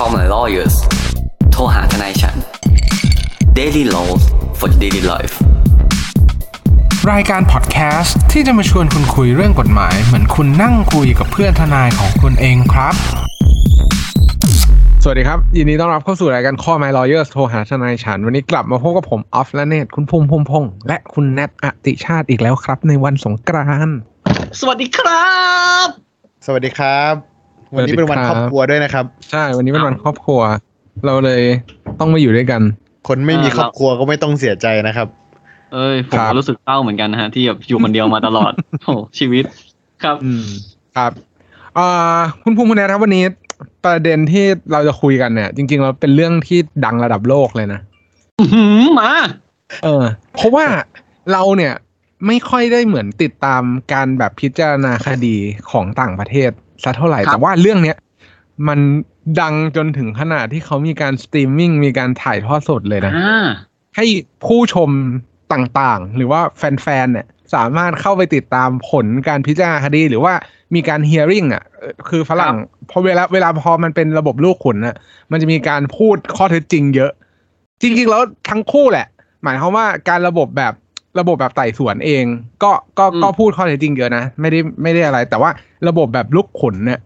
Call my lawyers โทรหาทนายฉัน Daily Laws for Daily Life รายการพอดแคสต์ที่จะมาชวนคุณคุยเรื่องกฎหมาย เหมือนคุณนั่งคุยกับเพื่อนทนายของคุณเองครับ สวัสดีครับ ยินดีต้อนรับเข้าสู่รายการข้อ My Lawyers โทรหาทนายฉัน วันนี้กลับมาพบกับผมออฟและเนตคุณภูมิพงษ์พงษ์และคุณแนทอติชาติอีกแล้วครับ ในวันสงกรานต์สวัสดีครับ สวัสดีครับ วันนี้เป็นวันครอบครัวด้วยนะครับ ใช่ วันนี้เป็นวันครอบครัว เราเลยต้องมาอยู่ด้วยกัน คนไม่มีครอบครัวก็ไม่ต้องเสียใจนะครับ เอ้ยผมครับก็รู้สึกเศร้าเหมือนกันนะฮะ ที่แบบอยู่คนเดียวมาตลอดโอ้ชีวิตครับอืมครับอ่าคุณภูมิคุณแนทครับวันนี้ประเด็นที่เราจะคุยกันเนี่ย จริงๆเราเป็นเรื่องที่ดังระดับโลกเลยนะอื้อหือมา เออ เพราะว่าเราเนี่ยไม่ค่อยได้เหมือนติดตามการแบบพิจารณาคดีของต่างประเทศ สักเท่าไหร่ครับแต่ว่าเรื่องเนี้ยมันดังจนถึงขนาดที่เขามีการสตรีมมิ่งมีการถ่ายทอดสดเลยนะอ่าให้ผู้ชมต่างๆ หรือว่าแฟนๆเนี่ยสามารถเข้าไปติดตามผลการพิจารณาคดี หรือว่ามีการ hearing อะเอ่อคือฝรั่งพอเวลาเวลาพอมันเป็นระบบลูกขุนน่ะ มันจะมีการพูดข้อเท็จจริงเยอะ จริงๆ แล้วทั้งคู่แหละ หมายความว่าการระบบแบบ ระบบแบบไต่สวนเอง ก็ก็อืมก็พูดข้อเท็จจริงเยอะนะ ไม่ได้ไม่ได้อะไร แต่ว่าระบบแบบลูกขุนเนี่ย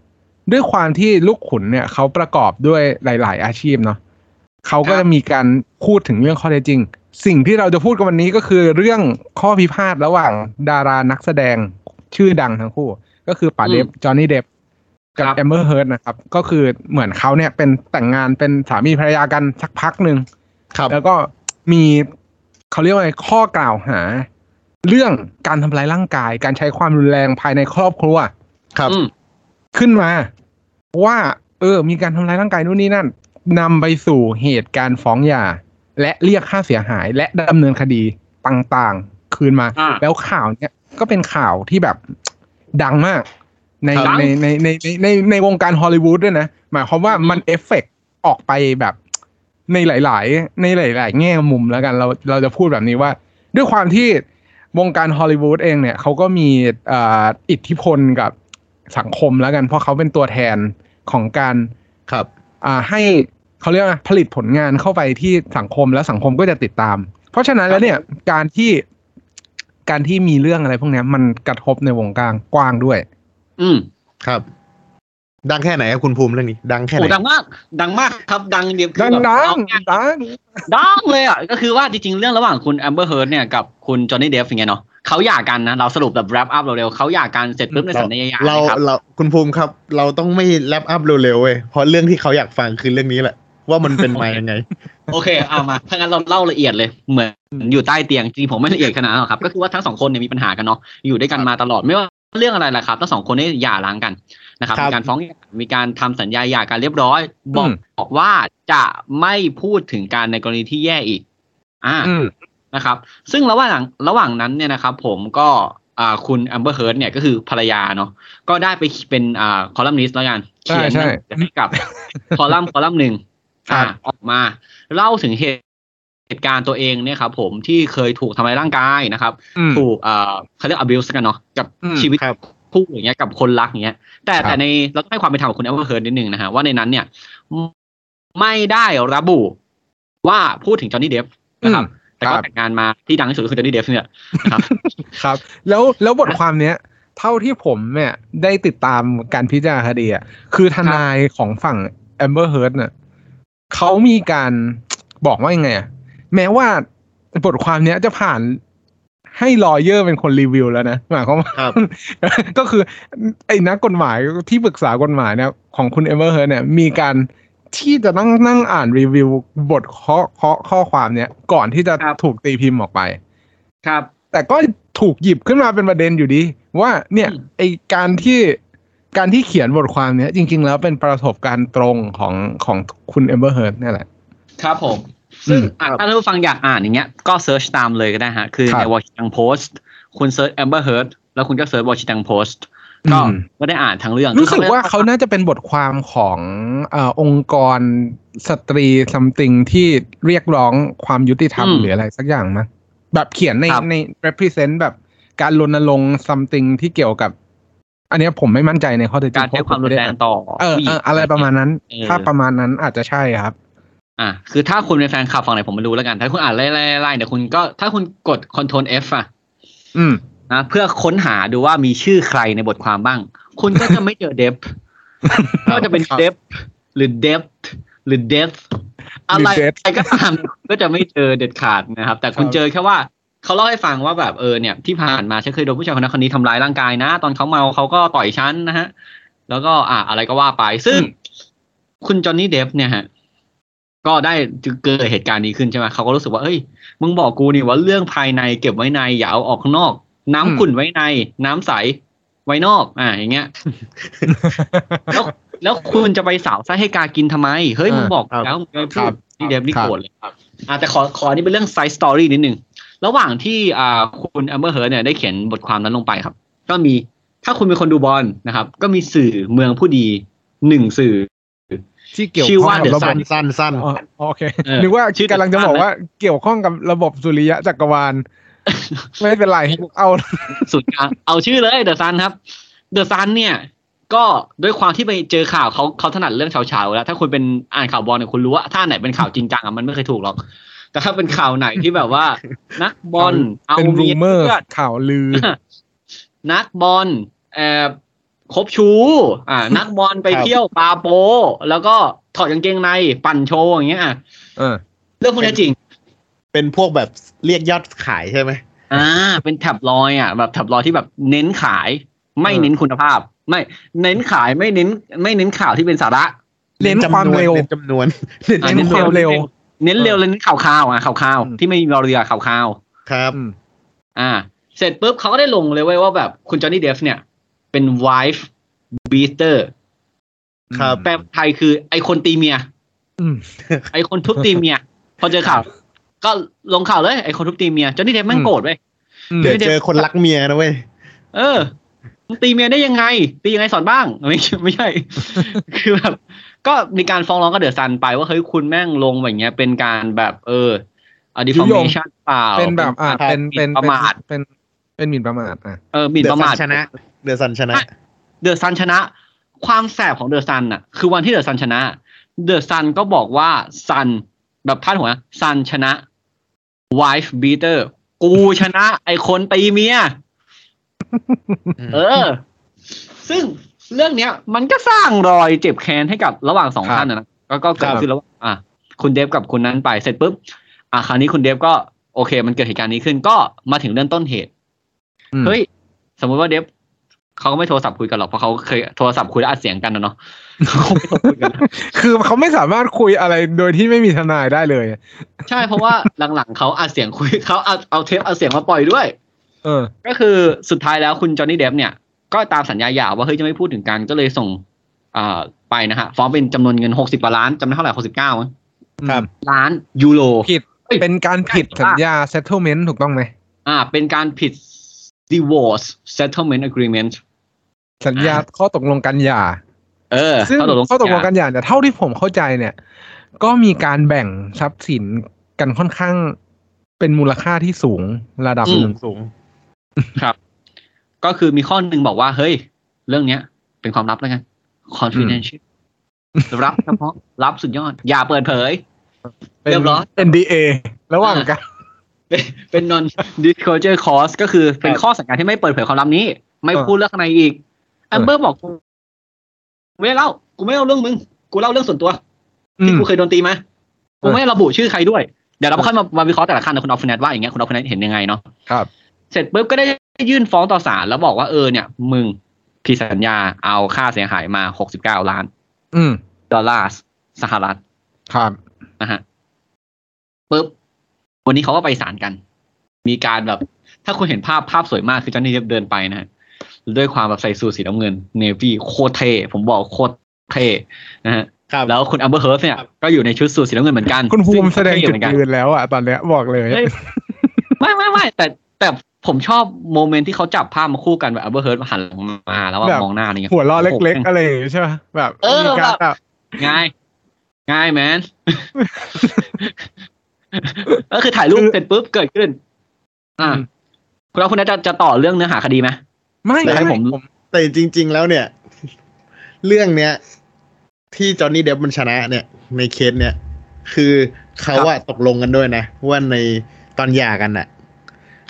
ด้วยความที่ลูกขุนเนี่ยเขาประกอบด้วยหลาย ๆ อาชีพเนาะเขาก็จะมีการพูดถึงเรื่องข้อเท็จจริง สิ่งที่เราจะพูดกันวันนี้ก็คือเรื่องข้อพิพาทระหว่างดารานักแสดงชื่อดังทั้งคู่ ก็คือป๋าเดฟจอห์นนี่เดฟกับครับแอมเบอร์เฮิร์ตนะครับ ก็คือเหมือนเขาเนี่ยเป็นแต่งงานเป็นสามีภรรยากันสักพักหนึ่งครับแล้วก็มี เขาเรียกว่าไงข้อกล่าวหา เรื่องการทำร้ายร่างกาย การใช้ความรุนแรงภายในครอบครัว ครับอืมขึ้นมา ว่า เออ มีการทำร้ายร่างกายนู่นนี่นั่นนำไปสู่เหตุการณ์ฟ้องหย่า และเรียกค่าเสียหายและดำเนินคดีต่างๆ คืนมาอ่าแล้วข่าวเนี้ยก็เป็นข่าวที่แบบดังมากในครับในในในในในในวงการฮอลลีวูดด้วยนะ หมายความว่ามันเอฟเฟกต์ออกไปแบบ ในหลาย ๆ ในหลาย ๆ แง่มุมแล้วกันเราเราจะพูดแบบนี้ว่า ด้วยความที่วงการฮอลลีวูดเองเนี่ยเขาก็มีเอ่ออิทธิพลกับสังคมแล้วกัน เพราะเขาเป็นตัวแทนของการครับอ่าให้เขาเรียกว่าผลิตผลงานเข้าไปที่สังคมแล้วสังคมก็จะติดตาม เพราะฉะนั้นแล้วเนี่ยการที่การที่มีเรื่องอะไรพวกเนี้ยมันกระทบในวงกลางกว้างด้วย อืมครับ ดังแค่ไหนครับคุณภูมิเรื่องนี้ ดังแค่ไหโอ้นดังมาก ดังมากครับดังเดียวคือดังแบบดังเอาง่ายดังดังเลยอะก็คือว่าจริงๆ เรื่องระหว่างคุณแอมเบอร์เฮิร์เนี่ยกับคุณจอห์นนี่เดฟอย่างเงี้ยเนาะเขาหย่ากันนะ เราสรุปแบบ wrap up เร็วๆเขาหย่ากันเสร็จปุ๊บในสัญญาหย่าเรานะครับเราคุณภูมิครับ เราต้องไม่ wrap up เร็วๆเว้ยเพราะเรื่องที่เขาอยากฟังคือเรื่องนี้แหละ ว่ามันเป็นมายังไง โอเคเอามาถ้างั้นเราเล่าละเอียดเลยเหมือนอยู่ใต้เตียงจริงๆผมไม่ละเอียดขนาดนั้นหรอกครับ ก็คือว่าทั้งสองคนเนี่ยมีปัญหากันเนาะอยู่ด้วยกันมาตลอดไม่ว่า เรื่องอะไรล่ะครับทั้งสองคนนี่หย่าร้างกันนะครับครับมีการฟ้องหย่ามีการทำสัญญาหย่ากันเรียบร้อย บอกอืมบอกว่าจะไม่พูดถึงการในกรณีที่แย่อีก อ่าอืมนะครับ ซึ่งระหว่างระหว่างนั้นเนี่ยนะครับ ผมก็อ่าคุณแอมเบอร์เฮิร์เนี่ยก็คือภรรยาเนาะก็ได้ไปเป็นอ่าคอลัมนิสต์แล้วกัน เขียนใช่ให้กับคอลัมน์คอลัมน์หนึ่งครับอ่าออกมา เล่าถึงเหตุ เหตุการณ์ตัวเองเนี่ยครับผมที่เคยถูกทำร้ายร่างกายนะครับอืมถูกเอ่อเขาเรียก abuse กันเนาะกับอืมชีวิตครับคู่อย่างเงี้ยกับคนรักอย่างเงี้ย แต่ครับแต่ในเราต้องให้ความเป็นธรรมกับคุณแอมเบอร์เฮิร์นิดนึงนะฮะว่าในนั้นเนี่ยไม่ได้ระบุว่าพูดถึงจอห์นนี่เดฟนะครับแต่ก็ครับแต่งงานมาที่ดังที่สุดก็คือจอห์นนี่เดฟเนี่ยนะครับครับ แล้วแล้วบทความเนี้ย เท่าที่ผมเนี่ยได้ติดตามการพิจารณาคดีอะคือทนายของฝั่งแอมเบอร์เฮิร์ตเนี่ยเขามีการบอกว่ายังไงอะ แม้ว่าบทความเนี้ยจะผ่านให้ lawyer เป็นคนรีวิวแล้วนะหมายความว่าครับก็คือ ไอ้นักกฎหมายที่ปรึกษากฎหมายเนี่ยของคุณเอเ r อร์เฮิร์เนี่ยมีการที่จะนั่งนั่งอ่านรีวิวบทข้อข้อข้อความเนี้ยก่อนที่จะครับถูกตีพิมพ์ออกไป ครับ แต่ก็ถูกหยิบขึ้นมาเป็นประเด็นอยู่ดี ว่าเนี่ยอืมไอการที่การที่เขียนบทความเนี้ยจริง ๆ แล้วเป็นประสบการณ์ตรงของของคุณเอเ r อร์เฮิร์นี่แหละ ครับผม ซึ่งอืมอะถ้าท่านผู้ฟังอยากอ่านอย่างเงี้ยก็เซิร์ชตามเลยก็ได้ฮะ คือครับใน Washington Post คุณเซิร์ช Amber Heard แล้วคุณก็ search Washington Post ก็อืมก็ได้อ่านทั้งเรื่อง รู้สึกว่าเขาน่าจะเป็นบทความของเอ่อองค์กรสตรี something ที่เรียกร้องความยุติธรรมหรืออะไรสักอย่างมั้ยแบบเขียนในใน represent แบบการรณรงค์ something ที่เกี่ยวกับ อันเนี้ยผมไม่มั่นใจในข้อเท็จจริการงใช้ความรุนแรงต่อเออผู้หเอญิงออะไรประมาณนั้นเออถ้าประมาณนั้นอาจจะใช่ครับ อะคือถ้าคุณเป็นแฟนคลับฝั่งไหนผมไม่รู้แล้วกัน ถ้าคุณอ่านไล่ไล่ไล่เดี๋ยวคุณก็ถ้าคุณกด Ctrl F อะ อืมนะเพื่อค้นหาดูว่ามีชื่อใครในบทความบ้าง คุณก็จะไม่เจอเดฟก็จะเป็นครับเดฟหรือเดฟหรือเดฟอะไร depth ก็ตามก็จะไม่เจอเด็ดขาดนะครับ แต่คุณครับเจอแค่ว่าเขาเล่าให้ฟังว่าแบบเออเนี่ยที่ผ่านมาฉันเคยโดนผู้ชายคนนั้นคนนี้ทำร้ายร่างกายนะ ตอนเขาเมาเขาก็ต่อยฉันนะฮะ แล้วก็อะอะไรก็ว่าไป ซึ่ง คุณจอห์นนี่เดฟเนี่ยฮะ ก็ได้เกิดเหตุการณ์นี้ขึ้นใช่ไหมเขาก็รู้สึกว่าเอ้ยมึงบอกกูนี่ว่าเรื่องภายในเก็บไว้ในอย่าเอาออกข้างนอก น้ำอืมขุ่นไว้ใน น้ำใสไว้นอก อ่า อย่างเงี้ยแล้วแล้วคุณจะไปสาวไส้ให้กากินทำไม เฮ้ยอ่ามึงบอกครับแล้วมึงไม่ครัพูดบนี่เดฟนี่ครับโกรธเลยอ่าแต่ขอขอนี่เป็นเรื่อง side story นิดนึงระหว่างที่อ่าคุณแอมเบอร์เฮิร์เนี่ยได้เขียนบทความนั้นลงไปครับ ก็มีถ้าคุณเป็นคนดูบอลนะครับ ก็มีสื่อเมืองผู้ดีหนึ่งสื่อ ที่เกี่ยวชื่อข้องว่ากับ The ระบบ Sun สั้นสั้นอ๋อโอเคเออนึกว่าชื่อกำลังจะ The Sun บอกว่าเกี่ยวข้องกับระบบสุริยะจักรวาล ไม่เป็นไรเอาสุดกลางเอาชื่อเลยเดอะซันครับเดอะซันเนี่ย ก็ด้วยความที่ไปเจอข่าวเขาเขาถนัดเรื่องเฉาๆแล้ว ถ้าคุณเป็นอ่านข่าวบอลเนี่ยคุณรู้ว่าถ้าไหนเป็นข่าวจริงจังอะมันไม่เคยถูกหรอกแต่ถ้าเป็นข่าวไหนที่แบบว่า นักบอลเอาเป็นรูเมียเมอร์เพื่อนข่าวลือ นักบอลแอบ คบชู้อ่า นักบอลไปครับเที่ยวปาโป แล้วก็ถอดกางเกงในปั่นโชว์อย่างเงี้ยอะเออเรื่องพวกนี้จริง เป็นพวกแบบเรียกยอดขายใช่ไหมอ่า เป็นแท็บลอยอะ แบบแท็บลอยที่แบบเน้นขาย ไม่เออเน้นคุณภาพ ไม่เน้นขายไม่เน้น ไม่เน้นข่าวที่เป็นสาระเน้นความเร็วเน้นจำนวนอะเน้นความเร็ว เน้นเร็วเลยเน้นข่าวข่าวๆอะข่าวข่าวๆอืมที่ไม่มีรอเรือข่าวข่าวครับอืมๆอ่า เสร็จปุ๊บเขาก็ได้ลงเลยเว้ยว่าแบบคุณจอห์นนี่เดฟเนี่ย เป็น wife beater ครับแปลไทยคือไอคนตีเมียอืมไอคนทุบตีเมีย พอเจอข่าว ก็ลงข่าวเลย ไอคนทุบตีเมียจอห์นนี่เดฟแม่งโกรธเว้ยอืมเดี๋ยวเจอคนรักเมียนะเว้ยเออมึงตีเมียได้ยังไง ตียังไงสอนบ้าง ไม่ใช่ไม่ใช่ คือแบบก็มีการฟ้องร้องกับเดือดซันไปว่าเฮ้ยคุณแม่งลงแบบเงี้ยเป็นการแบบเอออะ defamation เปล่าเป็นแบบอ่าการเป็นเป็นหมิ่ประมาทเป็นเป็นหมิ่นประมาทอะเออหมิ่นเดือประมาท Sun ชนะ The Sun ชนะ The Sun ชนะ ความแสบของ The Sun น่ะ คือวันที่ The Sun ชนะ The Sun ก็บอกว่า Sun แบบพาดหัว Sun ชนะ wife beater กูชนะ ไอคนตีเมีย เออ ซึ่งเรื่องเนี้ย มันก็สร้างรอยเจ็บแค้นให้กับระหว่างสองครับท่านนะนะก็ก็เกิดครับขึ้นแล้วว่าอะคุณเดฟกับคุณนั้นไปเสร็จปุ๊บอะคราวนี้คุณเดฟก็โอเค มันเกิดเหตุการณ์นี้ขึ้นก็มาถึงเรื่องต้นเหตุอืมเฮ้ย สมมุติว่าเดฟ เขาก็ไม่โทรศัพท์คุยกันหรอกเพราะเขาเคยโทรศัพท์คุยแล้วอัดเสียงกันนะเนาะเขาคงไม่โทรคุยกันนะคือเขาไม่สามารถคุยอะไรโดยที่ไม่มีทนายได้เลย ใช่เพราะว่าหลังๆเขาอัดเสียงคุยเขาเอาเอาเทปเอาเสียงมาปล่อยด้วย เออ ก็คือสุดท้ายแล้วคุณจอห์นนี่เดฟเนี่ยก็ตามสัญญาหย่าว่าเฮ้ยจะไม่พูดถึงกันก็เลยส่งอ่าไปนะฮะฟ้องเป็นจำนวนเงินหกสิบกว่าล้านจำได้เท่าไหร่หกสิบเก้าครับล้านยูโรผิดอ้ยเป็นการผิดสัญญา settlement ถูกต้องไหมอ่า เป็นการผิด divorce settlement agreement สัญญาข้อตกลงกันหย่า เออซึ่งข้อตกลงข้อตกลงกันหย่าเนี่ยเท่าที่ผมเข้าใจเนี่ย ก็มีการแบ่งทรัพย์สินกันค่อนข้างเป็นมูลค่าที่สูงระดับหนึ่งสูงก็คือมีข้อหนึ่งบอกว่า เฮ้ย เรื่องเนี้ย เป็นความลับแล้วกัน confidential รับเฉพาะรับสุดยอด อย่าเปิดเผยเป็นเรียบร้อย NDA ระหว่างกัน เป็นเป็น non disclosure clause ก็คือเป็นครับข้อสัญญาที่ไม่เปิดเผยความลับนี้ ไม่เออพูดเรื่องข้างในอีก แอมเบอร์บอกกูไม่ได้เล่า กูไม่เล่าเรื่องมึง กูเล่าเรื่องส่วนตัวอืที่มกูเคยโดนตีมา กูเออไม่ระบุชื่อใครด้วย เดี๋ยวเราค่อยมามาวิเคราะห์แต่ละขั้นนะคุณออฟฟินว่าอย่างเงี้ยคุณออฟฟินเห็นยังไงเนาะ ครับ เสร็จปุ๊บก็ได้ยื่นฟ้องต่อศาลแล้วบอกว่าเออเนี่ย มึงผิดสัญญาเอาค่าเสียหายมาหกสิบเก้าล้าน อืมดอลลาร์สหรัฐ ครับนะฮะปุ๊บวันนี้เขาก็ไปศาลกัน มีการแบบ ถ้าคุณเห็นภาพภาพสวยมากคือจอห์นนี่เดฟเดินไปนะฮะ ด้วยความแบบใส่สูทสีน้ำเงิน navy โคตรเท่ผมบอกโคตรเท่นะฮะครับแล้วคุณอัมเบอร์เฮิร์สเนี่ยครับก็อยู่ในชุดสูทสีน้ำเงินเหมือนกัน คุณภูมิซึ่แสดงเท่จุดเหมือนกันยืนแล้วอะตอนเนี้ยบอกเลยเฮ้ยไม่ไม่ไม่แต่แต่ผมชอบโมเมนต์ที่เขาจับภาพมาคู่กันแบบอัมเบอร์เฮิร์สหันหลังมาแล้วแบบมองหน้าอะไรเงี้ยหัวเราะเล็กๆอะไรอย่างงี้ใช่ไหมแบบเออมีการแบบง่ายง่ายแมนก็คือถ่ายรูปเสร็จปุ๊บเกิดขึ้น อ่าคุณเอาคุณนัทจะจะต่อเรื่องเนื้อหาคดีไหม ไม่เดี๋ยวให้ไม่ผมผมแต่จริง ๆ แล้วเนี่ย เรื่องเนี้ย ที่จอห์นนี่เดฟมันชนะ เนี่ย ในเคสเนี่ยคือเขาอะตกลงกันด้วยนะว่าในตอนหย่ากันอะ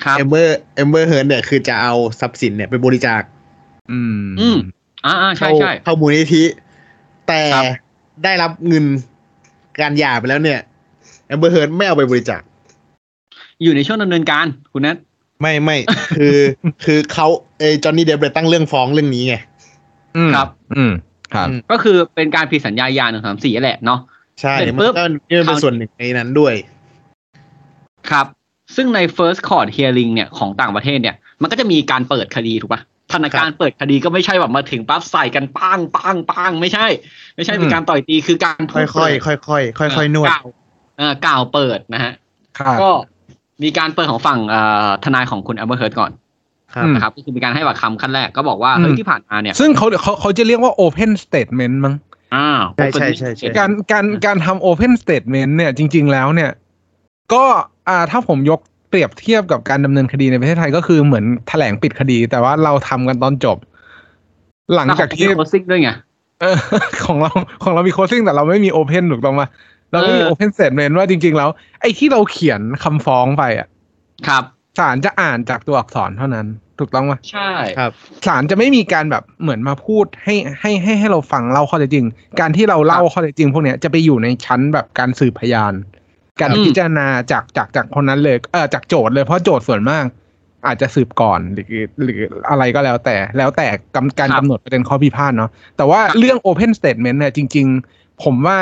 ครับเอมเบอร์เอมเบอร์เฮิร์นเนี่ยคือจะเอาทรัพย์สินเนี่ยไปบริจาค อืม อืมอ่าอ่าใช่เข้าใช่เข้ามูลนิธิ แต่ครับได้รับเงินการหย่าไปแล้วเนี่ยเอมเบอร์เฮิร์นไม่เอาไปบริจาค อยู่ในช่วงดำเนินการคุณนัท ไม่ไม่คือ คือเขาเอจอห์นนี่เดฟเลยตั้งเรื่องฟ้องเรื่องนี้ไงอืมครับ อืมครับอืมก็คือเป็นการผิดสัญญายาหนึ่งสามสี่แหละเนาะใช่เสร็จมันปุ๊บก็นี่มันเป็นส่วนหนึ่งในนั้นด้วย ครับ ซึ่งใน first court hearing เนี่ยของต่างประเทศเนี่ย มันก็จะมีการเปิดคดีถูกปะธนาการเปิดคดีก็ไม่ใช่แบบมาถึงปั๊บใส่กันปังปังปังไม่ใช่ ไม่ใช่อืมเป็นการต่อยตีคือการพูดค่อยค่อยค่อยค่อยค่อยๆค่อยๆนวดกล่าวเอ่อกล่าวเปิดนะฮะครับก็ มีการเปิดของฝั่งเอ่อทนายของคุณแอมเบอร์เฮิร์ก่อนครับอืมนะครับก็คือมีการให้ปากคำขั้นแรกก็บอกว่าเฮ้ยอืมที่ผ่านมาเนี่ย ซึ่งเขาเขาเขาจะเรียกว่า open statement มั้งอ้าวใช่ใช่ใช่ใช่การการการทำ open statement เนี่ยจริง ๆ แล้วเนี่ย ก็อ่าถ้าผมยกเปรียบเทียบกับการดำเนินคดีในประเทศไทยก็คือเหมือนแถลงปิดคดี แต่ว่าเราทำกันตอนจบ หลังจากที่โคซิกด้วยไงเออของเราของเรามี closing แต่เราไม่มี open ถูกต้องไหม เราไม่มีเออ open statement ว่าจริง ๆ แล้ว ไอ้ที่เราเขียนคำฟ้องไปอะ ครับศาลจะอ่านจากตัวอักษรเท่านั้น ถูกต้องไหมใช่ครับศาลจะไม่มีการแบบเหมือนมาพูดให้ให้ให้ให้เราฟังเล่าข้อเท็จจริง การที่เราเล่าข้อเท็จจริง พวกเนี้ยจะไปอยู่ในชั้นแบบการสืบพยาน การอืมพิจารณาจากจากจากคนนั้นเลยเออจากโจทย์เลยเพราะโจทย์ส่วนมาก อาจจะสืบก่อนหรือหรืออะไรก็แล้วแต่แล้วแต่กำการกำหนดประเด็นข้อพิพาทเนาะแต่ว่าเรื่อง Open Statement เนี่ยจริง ๆ ผมว่า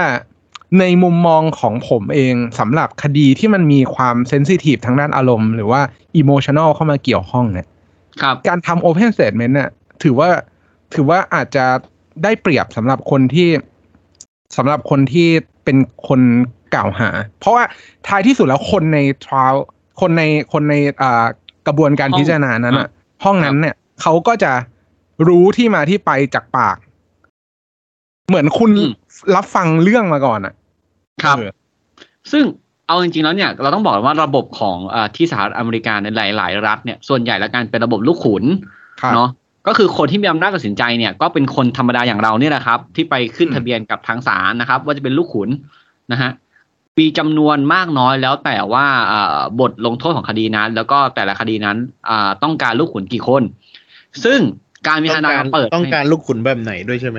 ในมุมมองของผมเองสำหรับคดีที่มันมีความเซนซิทีฟทางด้านอารมณ์ หรือว่าอิโมชัน a ลเข้ามาเกี่ยวข้องเนี่ยครับการทำ Open Statement เนี่ยถือว่าถือว่าอาจจะได้เปรียบสำหรับคนที่สำหรับคนที่เป็นคนกล่าวหา เพราะว่าท้ายที่สุดแล้วคนใน trial คนในคนในอ่ากระบวนการห้องพิจารณานั้นอะอะ ห้องนั้นเนี่ยเขาก็จะรู้ที่มาที่ไปจากปาก เหมือนคุณอืมรับฟังเรื่องมาก่อนอะ ครับเออซึ่งเอาจริงๆแล้วเนี่ยเราต้องบอกว่าระบบของเออที่สหรัฐอเมริกาในหลาย ๆ รัฐเนี่ยส่วนใหญ่แล้วการเป็นระบบลูกขุนครับเนาะก็คือคนที่มีอำนาจตัดสินใจเนี่ยก็เป็นคนธรรมดาอย่างเราเนี่ยแหละครับ ที่ไปขึ้นอืมทะเบียนกับทางศาลนะครับ ว่าจะเป็นลูกขุนนะฮะมีจำนวนมากน้อยแล้วแต่ว่าอ่าบทลงโทษของคดีนั้น แล้วก็แต่ละคดีนั้นอ่าต้องการลูกขุนกี่คน ซึ่งการมีต้ทองนายการมาเปิดต้องให้การลูกขุนแบบไหนด้วยใช่ไหม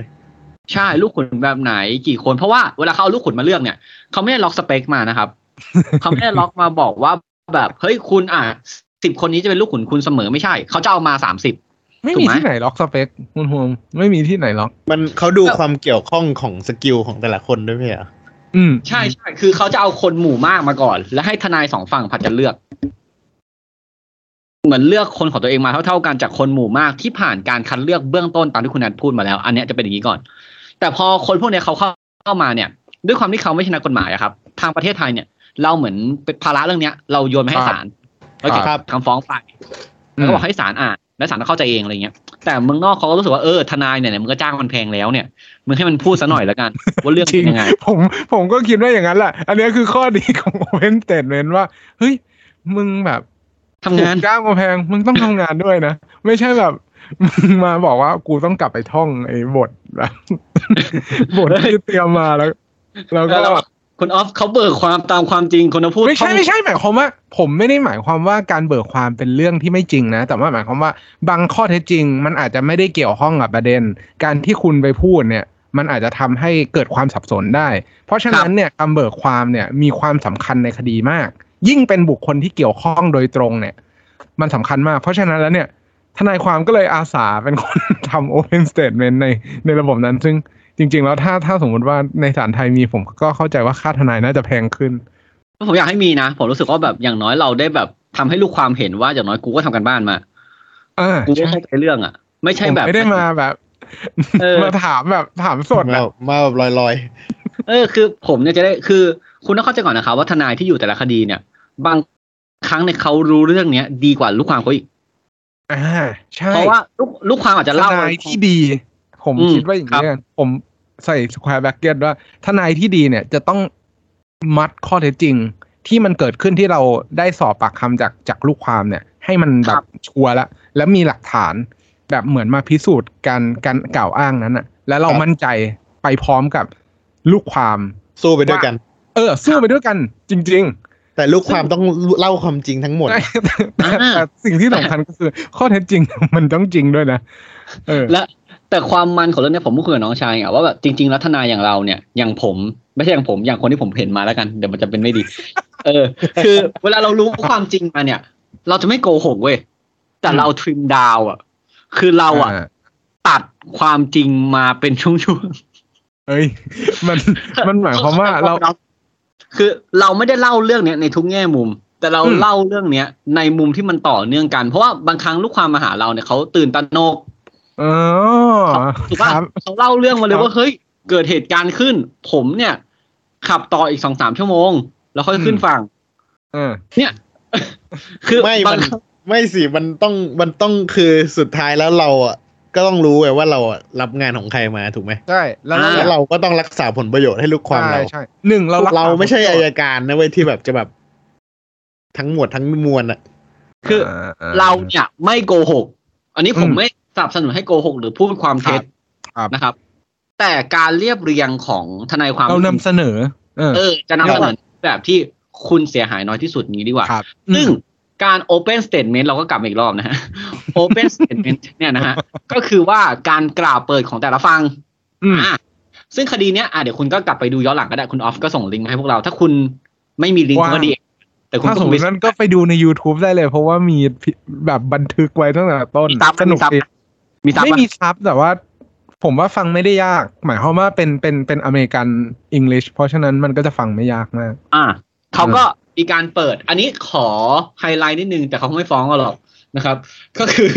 ใช่ลูกขุนแบบไหนกี่คน เพราะว่าเวลาเขาเอาลูกขุนมาเลือกเนี่ยเขาไม่ได้ล็อกสเปคมานะครับเขาไม่ได้ล็อกมาบอกว่าแบบเฮ้ยคุณอะสิบคนนี้จะเป็นลูกขุนคุณเสมอไม่ใช่เขาจะเอามาสามสิบไม่ถูกมีไหมที่ไหนล็อกสเปคคุณโฮมไม่มีที่ไหนล็อก มันเขาดูความเกี่ยวข้องของ skill ของแต่ละคนด้วยไหมอะอืมใช่ใช่คือเขาจะเอาคนหมู่มากมาก่อน แล้วให้ทนายสองฝั่งผลัดกันเลือก เหมือนเลือกคนของตัวเองมาเท่าๆกันจากคนหมู่มากที่ผ่านการคัดเลือกเบื้องต้นตามที่คุณนัทพูดมาแล้ว อันเนี้ยจะเป็นอย่างนี้ก่อน แต่พอคนพวกเนี้ยเขาเข้าเข้ามาเนี่ย ด้วยความที่เขาไม่ใช่นักกฎหมายอะครับ ทางประเทศไทยเนี่ย เราเหมือนเป็นภาระเรื่องเนี้ย เราโยนไปให้ศาลเราเก็บครับคำฟ้องไปแล้วก็บอกให้ศาลอ่านและศาลก็เข้าใจเองอะไรเงี้ย แต่เมืองนอกเขาก็รู้สึกว่าเออทนายเนี่ยมึงก็จ้างมันแพงแล้วเนี่ยมึงให้มันพูดซะหน่อยแล้วกัน ว่าเรื่องจริเป็นงยังไง ผมผมก็คิดว่าอย่างนั้นแหละอันนี้คือข้อดีของ Open Statement ว่าเฮ้ยมึงแบบทำงานถูกจ้างมาแพงมึงต้องทำงานด้วยนะ ไม่ใช่แบบ มึงมาบอกว่ากูต้องกลับไปท่องไอ้บทแบบบทที่เตรียมมาแล้ว แล้วก็แล้วคุณออฟเขาเบิกความตามความจริงคนพูดไม่ใช่ไม่ใช่หมายความว่า ผมไม่ได้หมายความว่าการเบิกความเป็นเรื่องที่ไม่จริงนะ แต่ว่าหมายความว่าบางข้อเท็จจริง มันอาจจะไม่ได้เกี่ยวข้องกับประเด็น การที่คุณไปพูดเนี่ย มันอาจจะทำให้เกิดความสับสนได้ เพราะฉะนั้นเนี่ยคำเบิกความเนี่ยมีความสำคัญในคดีมาก ยิ่งเป็นบุคคลที่เกี่ยวข้องโดยตรงเนี่ย มันสำคัญมาก เพราะฉะนั้นแล้วเนี่ย ทนายความก็เลยอาสาเป็นคนทำ open statement ในในระบบนั้น ซึ่งจริง ๆ แล้วถ้าถ้าสมมติว่าในศาลไทยมีผมก็เข้าใจว่าค่าทนายน่าจะแพงขึ้น ผมอยากให้มีนะ ผมรู้สึกว่าแบบอย่างน้อยเราได้แบบทำให้ลูกความเห็นว่าอย่างน้อยกูก็ทำกันบ้านมาอ่ากูก็ใช่เข้าใจเรื่องอะ ไม่ใช่ผมแบบไม่ได้มาแบบเออมาถามแบบถามสดมาอะมาแบบลอยเออ คือผมเนี่ยจะได้คือ คุณต้องเข้าใจก่อนนะครับว่าทนายที่อยู่แต่ละคดีเนี่ย บางครั้งเนี่ยเขารู้เรื่องเนี้ย ดีกว่าลูกความเขาอีก อ่าใช่เพราะว่าลูกลูกความอาจจะเล่า ทนายที่ดีผมอืมคิดว่าอย่างนี้กันผมใส่ square bracket ว่าทนายที่ดีเนี่ยจะต้องมัดข้อเท็จจริง ที่มันเกิดขึ้นที่เราได้สอบปากคำจากจากลูกความเนี่ย ให้มันแบบชัวร์แล้วแล้วมีหลักฐานแบบเหมือนมาพิสูจน์การการกล่าวอ้างนั้นอะแล้วเราครับมั่นใจไปพร้อมกับลูกความสู้ไปด้วยกัน เออ สู้ไปด้วยกัน จริง แต่ลูกความต้องเล่าความจริงทั้งหมๆดแต่แต่อ่าแต่สิ่งที่สำคัญก็คือ ข้อเท็จจริงมันต้องจริงด้วยนะเออและแต่ความมันของเรื่องเนี้ยผมก็คุยกับน้องชายอะว่าแบบจริงๆแล้วทนายอย่างเราเนี่ยอย่างผมไม่ใช่อย่างผมอย่างคนที่ผมเห็นมาแล้วกันเดี๋ยวมันจะเป็นไม่ดี เออ คือ เวลาเรารู้ความจริงมาเนี่ย เราจะไม่โกหกเว้ยแต่อืมเราทริมดาวอะ คือเราอะ ตัดความจริงมาเป็นช่วงเอ้ย มันๆมันหมายความว่าเรา คือเราไม่ได้เล่าเรื่องเนี้ยในทุกแง่มุม แต่เราอืมเล่าเรื่องเนี้ยในมุมที่มันต่อเนื่องกัน เพราะว่าบางครั้งลูกความมาหาเราเนี่ยเขาตื่นตระหนกอ๋อถูกคป่ะรับเขาเล่าเรื่องมาเลยครับว่าเฮ้ยเกิดเหตุการณ์ขึ้น ผมเนี่ย ขับต่ออีกสองสามชั่วโมง แล้วค่อยขึ้นอืมฝั่งเออเนี่ย คือไม่บามังนครั้งไม่สิมันต้องมันต้องคือสุดท้ายแล้วเราอะ ก็ต้องรู้ไงว่าเราอะรับงานของใครมาถูกไหมใช่แล้วอ่า แล้วเราก็ต้องรักษาผลประโยชน์ให้ลูกความใช่เราใช่หนึ่งเรารักษเราไม่ใช่ผลปอาระโยยชน์การนะเว้ยที่แบบจะแบบ ทั้งหมดทั้งมวลอะคือาเราเนี่ยไม่โกหก อันนี้ผมอืมไม่สนับสนุนให้โกหก หรือพูดความเท็จครับ นะครับ แต่การเรียบเรียงของทนายความเรานำเสนอ เออ เออจะนำเสนอแบบที่คุณเสียหายน้อยที่สุดนี้ดีกว่า ครับซึ่ง การ Open Statement เราก็กลับมาอีกรอบนะฮะ Open Statement เนี่ยนะฮะก็คือว่าการกล่าวเปิดของแต่ละฟังอืมอะซึ่งคดีเนี้ยอะเดี๋ยวคุณก็กลับไปดูย้อนหลังก็ได้คุณออฟก็ส่งลิงก์มาให้พวกเรา ถ้าคุณไม่มีลิงก์ว่าก็ดี แต่คุณถ้าสต้มองมไปตินั้นก็ไปดูใน YouTube ได้เลย เพราะว่ามีแบบบันทึกไว้ตั้งแต่ต้นมี sub สนุกมีซับดีมี sub ไม่ปะมี sub แต่ว่า ผมว่าฟังไม่ได้ยาก หมายความว่าเป็นเป็นเป็นอเมริกันอังกฤษเพราะฉะนั้นมันก็จะฟังไม่ยากมาก อะเขาก็ มีการเปิด อันนี้ขอไฮไลท์นิดนึง แต่เขาคงไม่ฟ้องเราหรอกนะครับ ก็คือ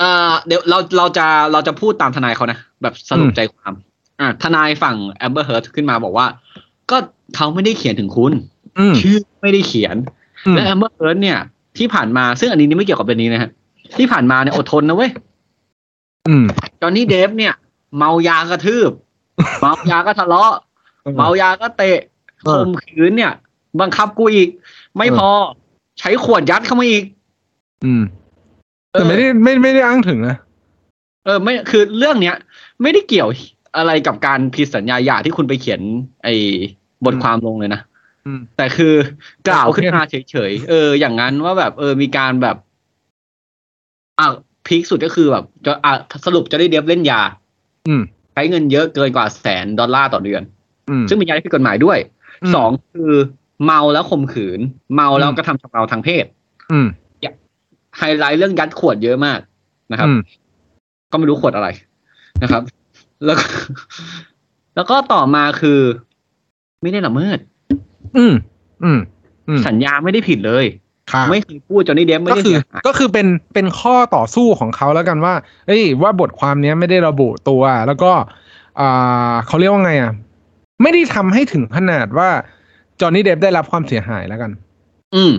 อ่าเดี๋ยวเราเราจะเราจะพูดตามทนายเขานะ แบบสรุปอืมใจความ อ่าทนายฝั่งแอมเบอร์เฮิร์ตขึ้นมาบอกว่า ก็เขาไม่ได้เขียนถึงคุณอืมชื่อไม่ได้เขียนอืมและแอมเบอร์เฮิร์ตเนี่ย ที่ผ่านมาซึ่งอันนี้นี่ไม่เกี่ยวกับเป็นนี้นะฮะที่ผ่านมาเนี่ยอดทนนะเว้ยอืมจอห์นนี่เดฟเนี่ย เมายากระทืบ เมายาก็ทะเลาะ เมายาก็เตะเออ ข่มขืนเนี่ย บังคับกูอีก ไม่เออพอใช้ขวดยัดเข้ามาอีก อืม แต่ไม่ได้ไม่ไม่ได้อ้างถึงนะเออ ไม่คือเรื่องเนี้ย ไม่ได้เกี่ยวอะไรกับการผิดสัญญาหย่าที่คุณไปเขียน ไอ้บทความลงเลยนะอืมแต่คือกล่าวขึ้นโอเคมาเฉยๆ เออ อย่างนั้นว่าแบบ เออ มีการแบบ อะพีคสุดก็คือแบบ จะอะสรุปจะได้เดียบเล่นยา อืมใช้เงินเยอะเกินกว่าแสนดอลลาร์ต่อเดือนอืมซึ่งเป็นยาที่ผิดกฎหมายด้วยอืม สองคือเมาแล้วข่มขืน เมาแล้วอืมกระทำชำเราทางเพศ อืมไฮไลท์เรื่องยัดขวดเยอะมากนะครับอืมก็ไม่รู้ขวดอะไรนะครับ แล้วก็แล้วก็ต่อมาคือ ไม่ได้ละเมิด อืม อืมอืมสัญญาไม่ได้ผิดเลยครับไม่เคยพูดจอห์นนี่เดฟไม่ก็ได้คือเสียหายก็คือเป็นเป็นข้อต่อสู้ของเขาแล้วกันว่า เอ้ยว่าบทความเนี้ยไม่ได้ระบุตัว แล้วก็อ่าเขาเรียกว่าไงอะ ไม่ได้ทำให้ถึงขนาดว่าจอห์นนี่เดฟได้รับความเสียหายแล้วกัน อืม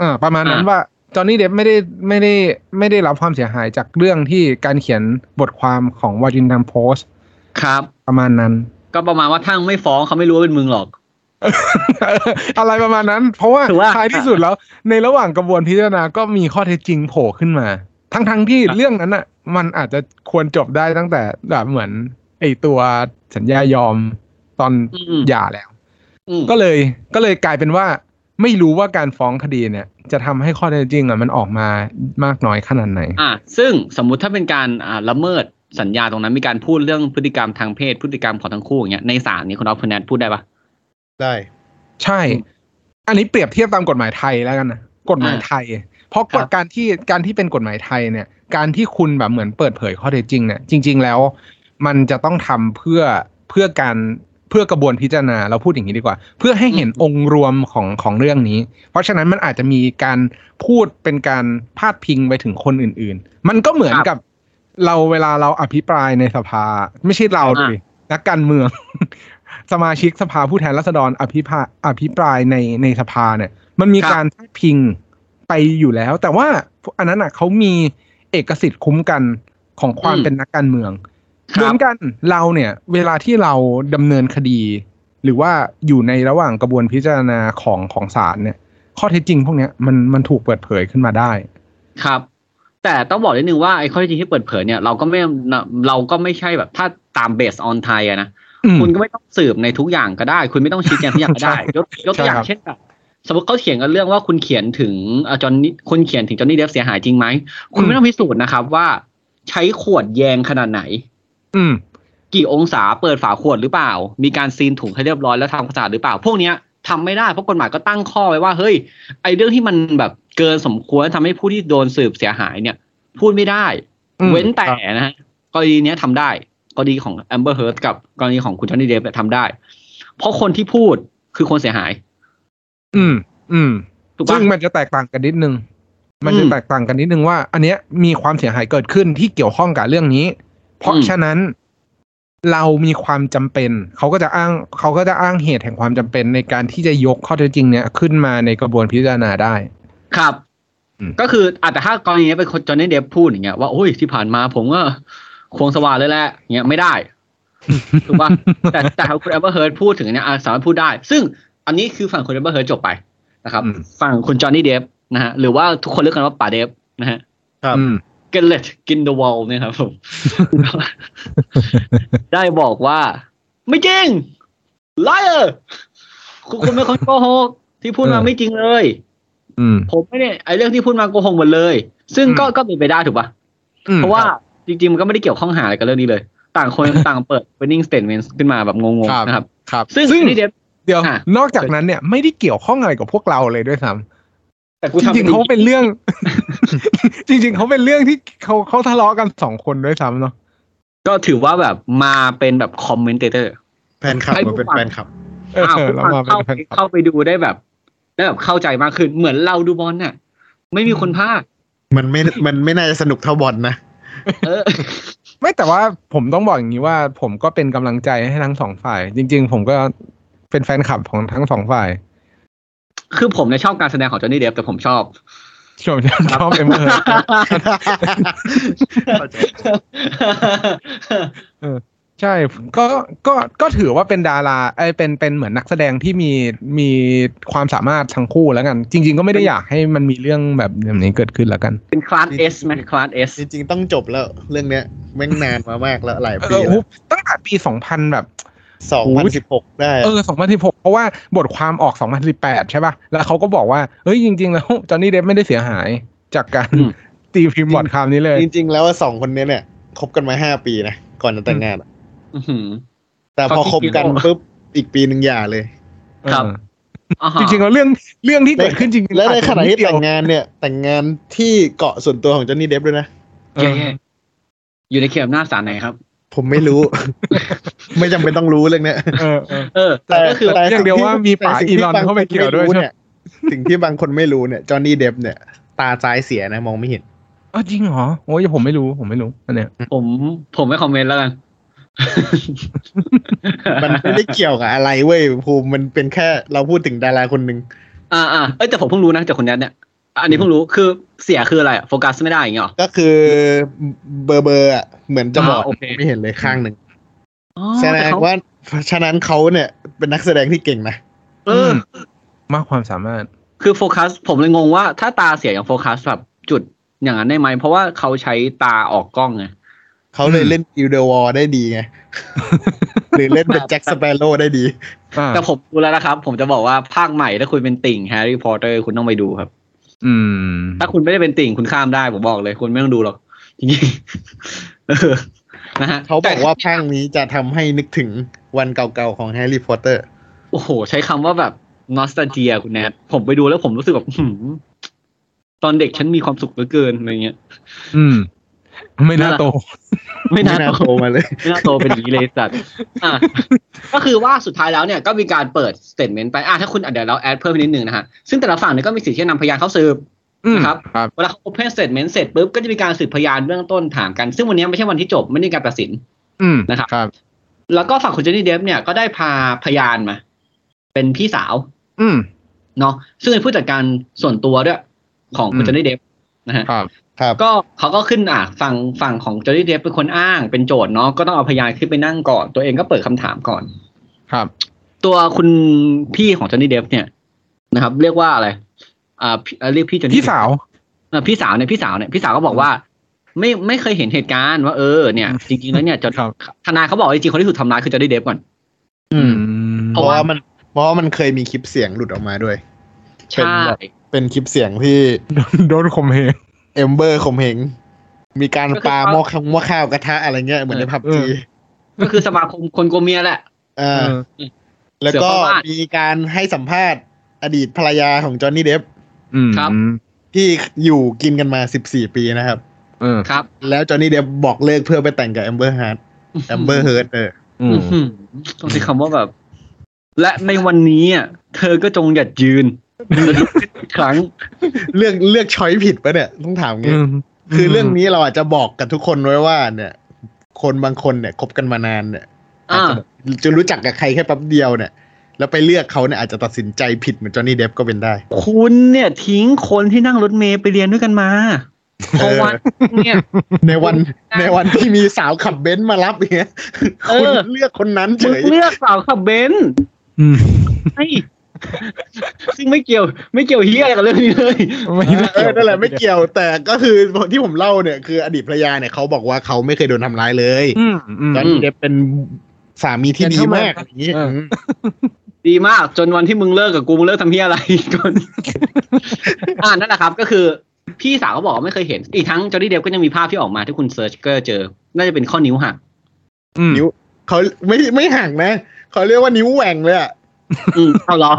อ่าประมาณนั้นอ่าว่าจอห์นนี่เดฟไม่ได้ไม่ได้ไม่ได้รับความเสียหายจากเรื่องที่การเขียนบทความของวอร์จินทัมโพสครับ ประมาณนั้น ก็ประมาณว่าทั้งไม่ฟ้องเขาไม่รู้ว่าเป็นมึงหรอก อะไรประมาณนั้น เพราะว่าถือว่าท้ายที่สุดแล้ว ในระหว่างกระบวนพิจารณาก็มีข้อเท็จจริงโผล่ขึ้นมา ทั้งทั้งๆที่ครับเรื่องนั้นอะ มันอาจจะควรจบได้ตั้งแต่แบบเหมือน ไอตัวสัญญายอม ตอนอืมหย่าแล้วอืมก็เลยก็เลยกลายเป็นว่า ไม่รู้ว่าการฟ้องคดีเนี่ย จะทำให้ข้อเท็จจริงอะมันออกมามากน้อยขนาดไหน อ่าซึ่งสมมุติถ้าเป็นการอ่าละเมิดสัญญาตรงนั้นมีการพูดเรื่องพฤติกรรมทางเพศพฤติกรรมของทั้งคู่อย่างเงี้ยในศาลนี้คุณออฟคุณแนทพูดได้ปะได้ ใช่ อันนี้เปรียบเทียบตามกฎหมายไทยแล้วกันนะกฎหมายอ่าไทย เพราะครักฎบการที่การที่เป็นกฎหมายไทยเนี่ย การที่คุณแบบเหมือนเปิดเผยข้อเท็จจริงเนี่ยจริง ๆ แล้ว มันจะต้องทำเพื่อเพื่อการเพื่อกระบวนพิจารณาเราพูดอย่างนี้ดีกว่า เพื่อให้เห็นองค์รวมของของเรื่องนี้ เพราะฉะนั้นมันอาจจะมีการพูดเป็นการพาดพิงไปถึงคนอื่น ๆ มันก็เหมือนกับ เราเวลาเราอภิปรายในสภา ไม่ใช่เราอ่าดินักการเมือง สมาชิกสภาผู้แทนราษฎรอภิปรายอภิปรายในในสภาเนี่ย มันมีการพาดพิงไปอยู่แล้ว แต่ว่าอันนั้นอะเขามีเอกสิทธิ์คุ้มกันของความเป็นนักการเมืองครับ เหมือนกันเราเนี่ย เวลาที่เราดำเนินคดี หรือว่าอยู่ในระหว่างกระบวนพิจารณาของของศาลเนี่ย ข้อเท็จจริงพวกเนี้ยมันมันถูกเปิดเผยขึ้นมาได้ ครับ แต่ต้องบอกนิดนึงว่าไอ้ข้อเท็จจริงที่เปิดเผยเนี่ยเราก็ไม่เราก็ไม่ใช่แบบถ้าตามเบสออนไทยอะนะอืมคุณก็ไม่ต้องสืบในทุกอย่างก็ได้ คุณไม่ต้องชี้แจงทุกอย่างก็ได้ใช่ยกยกตัวอย่างใช่ครับเช่นแบบสมมติเขาเขียนกันเรื่องว่าคุณเขียนถึงจอห์นนี่คุณเขียนถึงจอห์นนี่เดฟเสียหายจริงไหมคุณไม่ต้องพิสูจน์นะครับว่า ใช้ขวดแยงขนาดไหน อืม กี่องศาเปิดฝาขวดหรือเปล่า มีการ seal ถุงให้เรียบร้อยแล้วทำความสะอาดหรือเปล่า พวกเนี้ยทำไม่ได้เพราะกฎหมายก็ตั้งข้อไว้ว่า เฮ้ย ไอเรื่องที่มันแบบเกินสมควรทำให้ผู้ที่โดนสืบเสียหายเนี่ย พูดไม่ได้อืมเว้นแต่นะฮะกรณีเนี้ยทำได้กรณีของแอมเบอร์เฮิร์กับกรณีของคุณจอห์นนี่เดฟเนี่ยทำได้ เพราะคนที่พูดคือคนเสียหาย อืม อืมถูกซึ่ปะงมันจะแตกต่างกันนิดนึง มันจะอืมแตกต่างกันนิดนึงว่า อันเนี้ยมีความเสียหายเกิดขึ้นที่เกี่ยวข้องกับเรื่องนี้ เพราะอืมฉะนั้นเรามีความจำเป็น เขาก็จะอ้างเขาก็จะอ้างเหตุแห่งความจำเป็นในการที่จะยกข้อเท็จจริงเนี้ยขึ้นมาในกระบวนพิจารณาได้ ครับอืมก็คืออาจจะแต่ถ้ากรณีนี้เป็นคนจอห์นนี่เดฟพูดอย่างเงี้ยว่าโอ้ยที่ผ่านมาผมก็ควงสว่านเลยแหละเงี้ยไม่ได้ถูกปะแต่แต่ถ้าคุณแอมเบอร์เฮิร์ตพูดถึงเนี่ยอะสามารถพูดได้ ซึ่งอันนี้คือฝั่งคุณแอมเบอร์เฮิร์ตจบไปนะครับอืมฝั่งคุณจอห์นนี่เดฟนะฮะหรือว่าทุกคนเรียกกันว่าป๋าเดฟนะฮะครับ อืมเกลเลิร์ตกรินเดลวัลด์เนี่ยครับผม ได้บอกว่า ไม่จริง liar คุณคุณเป็นคนโกหกที่พูดมาเออไม่จริงเลยอืมผมไม่ได้ไอเรื่องที่พูดมาโกหกหมดเลย ซึ่งก็อืมก็เป็นไปได้ถูกปะอืมเพราะว่าจริงๆ มันก็ไม่ได้เกี่ยวข้องหาอะไรกับเรื่องนี้เลย ต่างคนต่างเปิด opening statement ขึ้นมาแบบงงครับๆนะครับ ครับซึ่งซึ่งนี่เดฟเดี๋ยวอะนอกจากนั้นเนี่ยไม่ได้เกี่ยวข้องอะไรกับพวกเราเลยด้วยซ้ำ แต่กูจทำริงๆเขาเป็นเรื่อง จริง ๆเขาเป็นเรื่องที่เขาเขาทะเลาะกันสองคนด้วยซ้ำเนาะก็ถือว่าแบบมาเป็นแบบ commentator แฟนคลับให้มันเป็นผู้ฟังแฟนคลับเอออ้าวแล้วผู้มาฟังเป็นเข้าไปเข้าไปดูได้แบบได้แบบเข้าใจมากขึ้นเหมือนเราดูบอลน่ะ ไม่มีคนพากย์มันไม่มันไม่น่าจะสนุกเท่าบอลนะเออ ไม่แต่ว่าผมต้องบอกอย่างนี้ว่า ผมก็เป็นกำลังใจให้ทั้งสองฝ่าย จริง ๆ ผมก็เป็นแฟนคลับของทั้งสองฝ่าย คือผมเนี่ยชอบการแสดงของจอห์นนี่เดฟแต่ผมชอบชอบชอบเอ็มเบอร์ใช่ก็ก็ก็ถือว่าเป็นดาราไอยเป็นเป็นเหมือนนักแสดงที่มีมีความสามารถทั้งคู่แล้วกัน จริง ๆ ก็ไม่ได้อยากให้มันมีเรื่องแบบแบบนี้เกิดขึ้นแล้วกัน เป็น class S ไหม class S จริงๆ ต้องจบแล้วเรื่องเนี้ยแม่งนานมามากแล้วหลายเอปีอแล้โอ้วตั้งแต่ปีสองพันแบบ สองพันสิบหกได้ เออสองพันสิบหกเพราะว่าบทความออกสองพันสิบแปดใช่ป่ะ แล้วเขาก็บอกว่า เฮ้ยจริง ๆ แล้วจอห์นนี่เดฟไม่ได้เสียหายจากการอืมตีพิมพ์บทความนี้เลย จริง ๆ แล้วว่าสองคนเนี้ยเนี่ยคบกันมาห้าปีนะ ก่อนจะแต่งงานอะอื้อหือแต่พอเขาคบกันคิดว่าปุ๊บอีกปีหนึ่งหย่าเลย ครับเอออ่าฮะจริงๆแล้วเรื่องเรื่องที่เกิดขึ้นจริงๆและในขณะที่อาจจแต่งนิดเดียวงานเนี่ย แต่งงานที่เกาะส่วนตัวของจอห์นนี่เดฟด้วยนะเอแย่อๆอยู่ในเขตอำนาจศาลไหนครับ ผมไม่รู้ ไม่จำเป็นต้องรู้เรื่องเนี้ยเออเออเออแต่ก็คือแต่เรียกเดียวว่ามีป๋าแต่สิ่งอีที่ลอนบงเข้าไปเกี่ยวด้วยคนม่รู้ใช่ไหมเนี่ยสิ่งที่บางคนไม่รู้เนี่ยจอห์นนี่เดฟเนี่ย ตาซ้ายเสียนะมองไม่เห็นอ๋อจริงเหรอโอ้ยผมไม่รู้ผมไม่รู้อันเนี้ยผมผมไม่คอมเมนต์แล้วกันมันไม่ได้เกี่ยวกับอะไรเว้ยภูมิมันเป็นแค่เราพูดถึงดาราคนหนึ่งอ่าอ่าเอ้ยแต่ผมเพิ่งรู้นะจากคนนี้เนี่ย อันนี้เพิ่งรู้คือเสียคืออะไรอะโฟกัสไม่ได้อย่างเงี้ยหรอก็คือเบอร์เบอร์อะเหมือนจะบอดอ่าโอเคไม่เห็นเลยข้างหนึ่งอ๋อแสดแต่งเขาว่าฉะนั้นเขาเนี่ย เป็นนักแสดงที่เก่งนะเออ มากความสามารถ คือโฟกัส ผมเลยงงว่าถ้าตาเสียอย่างโฟกัสแบบจุดอย่างนั้นได้ไหม เพราะว่าเขาใช้ตาออกกล้องไงเขาเลยอืมเล่นกรินเดลวัลด์ได้ดีไง หรือเล่นเป็นแจ็คสแปร์โรว์ได้ดีอ่าแต่ผมดูแล้วนะครับ ผมจะบอกว่าภาคใหม่ถ้าคุณเป็นติ่งแฮร์รี่พอตเตอร์คุณต้องไปดูครับ อืม ถ้าคุณไม่ได้เป็นติ่งคุณข้ามได้ผมบอกเลย คุณไม่ต้องดูหรอกจริงๆเออนะฮะเขาบอกแต่ว่าภาคนี้จะทำให้นึกถึงวันเก่าๆของแฮร์รี่พอตเตอร์ โอ้โห ใช้คำว่าแบบ nostalgia คุณแนทผมไปดูแล้วผมรู้สึกแบบหืมตอนเด็กฉันมีความสุขเหลือเกินอะไรเงี้ย อืม ไม่น่าโต ไม่น่าไม่น่าโตโตมาเลย ไม่น่าโตเป็นอย่างนี้เลยสัตว์อะก็คือว่าสุดท้ายแล้วเนี่ยก็มีการเปิด statement ไปอะถ้าคุณอะเดี๋ยวเรา add เพิ่มไปนิดนึงนะฮะซึ่งแต่ละฝั่งเนี่ยก็มีสิทธิ์ที่จะนำพยานเข้าสืบอืมนะครับครับเวลาเขา open statement เสร็จปุ๊บก็จะมีการสืบพยานเบื้องต้นถามกัน ซึ่งวันนี้ไม่ใช่วันที่จบไม่ได้การตัดสินอืมนะครับครับ แล้วก็ฝั่งคุณเจนนี่เดฟเนี่ยก็ได้พาพยานมา เป็นพี่สาว อืมเนาะซึ่งเป็นผู้จัดการส่วนตัวด้วยของคุณอืมเจนนี่เดฟนะฮะครับครับ ก็เขาก็ขึ้นอะฝั่งฝั่งของเจนนี่เดฟเป็นคนอ้างเป็นโจทย์เนาะก็ต้องเอาพยานขึ้นไปนั่งก่อน ตัวเองก็เปิดคำถามก่อน ครับ ตัวคุณพี่ของเจนนี่เดฟเนี่ยนะครับ เรียกว่าอะไร อ่าพี่เอ่อเรียกพี่เจนนี่พี่สาวออพี่สาวเนี่ยพี่สาวเนี่ยพี่สาวก็บอกว่า ไม่ไม่เคยเห็นเหตุการณ์ว่าเออเนี่ย จริงๆแล้วเนี่ยจนครับทนายเขาบอกว่าจริงๆคนที่ถูกทำร้ายคือจอร์ดี้เดฟก่อนอืมมเพราะว่ามันเพราะว่ามันเคยมีคลิปเสียงหลุดออกมาด้วยใช่เป็นคลิปเสียงที่โดนข่มเหง เอมเบอร์ข่มเหงมีการปาหม้อข้าวหม้อข้าวกระทะอะไรเงี้ยเหมือนในพับเอจีอก็คือสมาคมคนโกลัวเมียแหละอ่าแล้วก็เสือเข้าบ้านมีการให้สัมภาษณ์อดีตภรรยาของจอห์นนี่เดฟอืมครับ ที่อยู่กินกันมา14ปีนะครับเออครับ แล้วจอห์นนี่เดปป์บอกเลิกเพื่อไปแต่งกับแอมเบอร์เฮิร์ดแอมเบอร์เฮิร์ดเอออืมอื้อหือต้องใช้คำว่าแบบ และในวันนี้อะเธอก็จงหยัดยืน และลุกขึ้นอีกครั้ง เลือกเลือก choice ผิดปะเนี่ยต้องถามงี้คือเรื่องนี้เราอาจจะบอกกับทุกคนไว้ว่า เนี่ย คนบางคนเนี่ยคบกันมานานเนี่ยอาจอ่าจะแบบจะรู้จักกับใครแค่แป๊บเดียวเนี่ย แล้วไปเลือกเขาเนี่ยอาจจะตัดสินใจผิดเหมือนจอห์นนี่เดฟก็เป็นได้ คุณเนี่ย ทิ้งคนที่นั่งรถเมล์ไปเรียนด้วยกันมาเพราะว่าเนี่ยในวันในวันที่มีสาวขับเบนซ์มารับอย่างเงี้ยเอคุณอเลือกคนนั้นเฉมึงยเลือกสาวขับเบนซ์อืมไอ้ ซึ่งไม่เกี่ยวไม่เกี่ยวเฮียอะไรกับเรื่องนี้เลยไม่เออนั่นแหละไม่เกี่ยวแต่ก็คือที่ผมเล่าเนี่ยคืออดีตภรรยาเนี่ยเขาบอกว่าเขาไม่เคยโดนทำร้ายเลยอืมอืมจอห์นนี่เดฟเป็นสามีที่ดีมากอย่างนี้เอออืมดีมาก จนวันที่มึงเลิกกับกูมึงเลิกทำเหี้ยอะไรก่อนอ่านั่นแหละครับ ก็คือพี่สาวเขาบอกว่าไม่เคยเห็น อีกทั้งจอห์นนี่เดปป์ก็ยังมีภาพที่ออกมาที่คุณ search ก็เจอ น่าจะเป็นข้อนิ้วหักอืมนิ้วเขาไม่ไม่ห่างนะเขาเรียกว่านิ้วแหว่งเลยอะอืมเอาเหรอ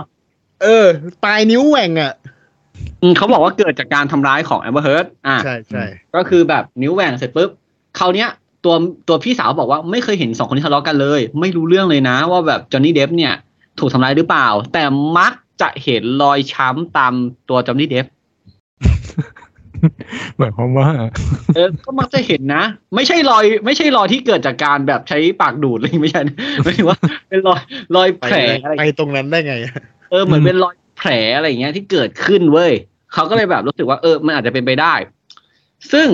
เออ ปลายนิ้วแหว่งอะอืมเขาบอกว่าเกิดจากการทำร้ายของแอมเบอร์เฮิร์ตอ่าใช่ใช่ก็คือแบบนิ้วแหว่งเสร็จปุ๊บคราวเนี้ยตัวตัวพี่สาวบอกว่าไม่เคยเห็นสองคนที่ทะเลาะกันเลย ไม่รู้เรื่องเลยนะ ว่าแบบจอห์นนี่เดฟเนี่ย ถูกทำร้ายหรือเปล่า แต่มักจะเห็นรอยช้ำตามตัวจอห์นนี่เดฟหมายความว่า เออ ก็มักจะเห็นนะ ไม่ใช่รอย ไม่ใช่รอยที่เกิดจากการแบบใช้ปากดูดเลยไม่ใช่นะหมายถึงว่า เป็นรอยรอยไปแผลอะไรไปตรงนั้นได้ไง เออเหมือนเป็นรอยแผลอะไรอย่างเงี้ยที่เกิดขึ้นเว้ยเขาก็เลยแบบรู้สึกว่าเออมันอาจจะเป็นไปได้ ซึ่ง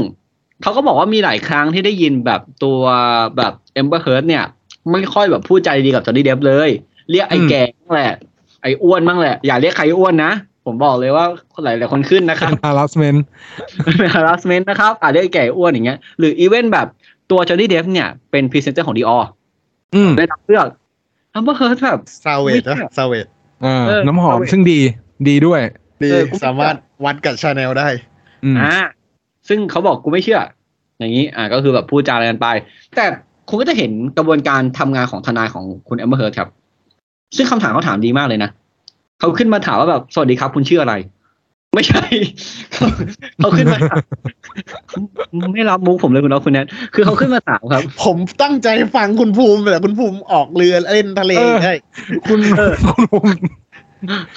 เขาก็บอกว่ามีหลายครั้งที่ได้ยินแบบตัวแบบแอมเบอร์เฮิร์ดเนี่ยไม่ค่อยแบบพูดใจดีกับจอห์นนี่เดปป์เลย เรียกไอ้อืมแก่บ้างแหละ ไอ้อ้วนบ้างแหละ อย่าเรียกใครอ้วนนะ ผมบอกเลยว่าหลายหลายๆคนขึ้นนะครับ harassment เป็น harassment นะครับอาจจะเรียกไอ้แก่อ้วนอย่างเงี้ย หรือ even แบบตัวจอห์นนี่เดปป์เนี่ยเป็นพรีเซนเตอร์ของ Dior อืมได้รับเลือกแอมเบอร์เฮิร์ดแบบซาเวตไม่นะเชื่อซาเวต อ่าเออน้ำหอมเอาไว้ซึ่งดีดีด้วยดีเออกูสามารถวัดกับชาแนลได้อืมอ่าซึ่งเขาบอกกูไม่เชื่อ อย่างนี้ อ่าก็คือแบบพูดจาอะไรกันไป แต่คุณก็จะเห็นกระบวนการทำงานของทนายของคุณแอมเบอร์เฮิร์ครับ ซึ่งคำถามเขาถามดีมากเลยนะเขาขึ้นมาถามว่าแบบสวัสดีครับ คุณชื่ออะไร ไม่ใช่เขาเขาขึ้นมาถามไม่รับมุกผมเลยคุณน้องคุณแนทคือเขาขึ้นมาถามครับ ผมตั้งใจฟังคุณภูมิแต่คุณภูมิออกเรือเล่นทะเลเออใช่คุณคุณภูมิ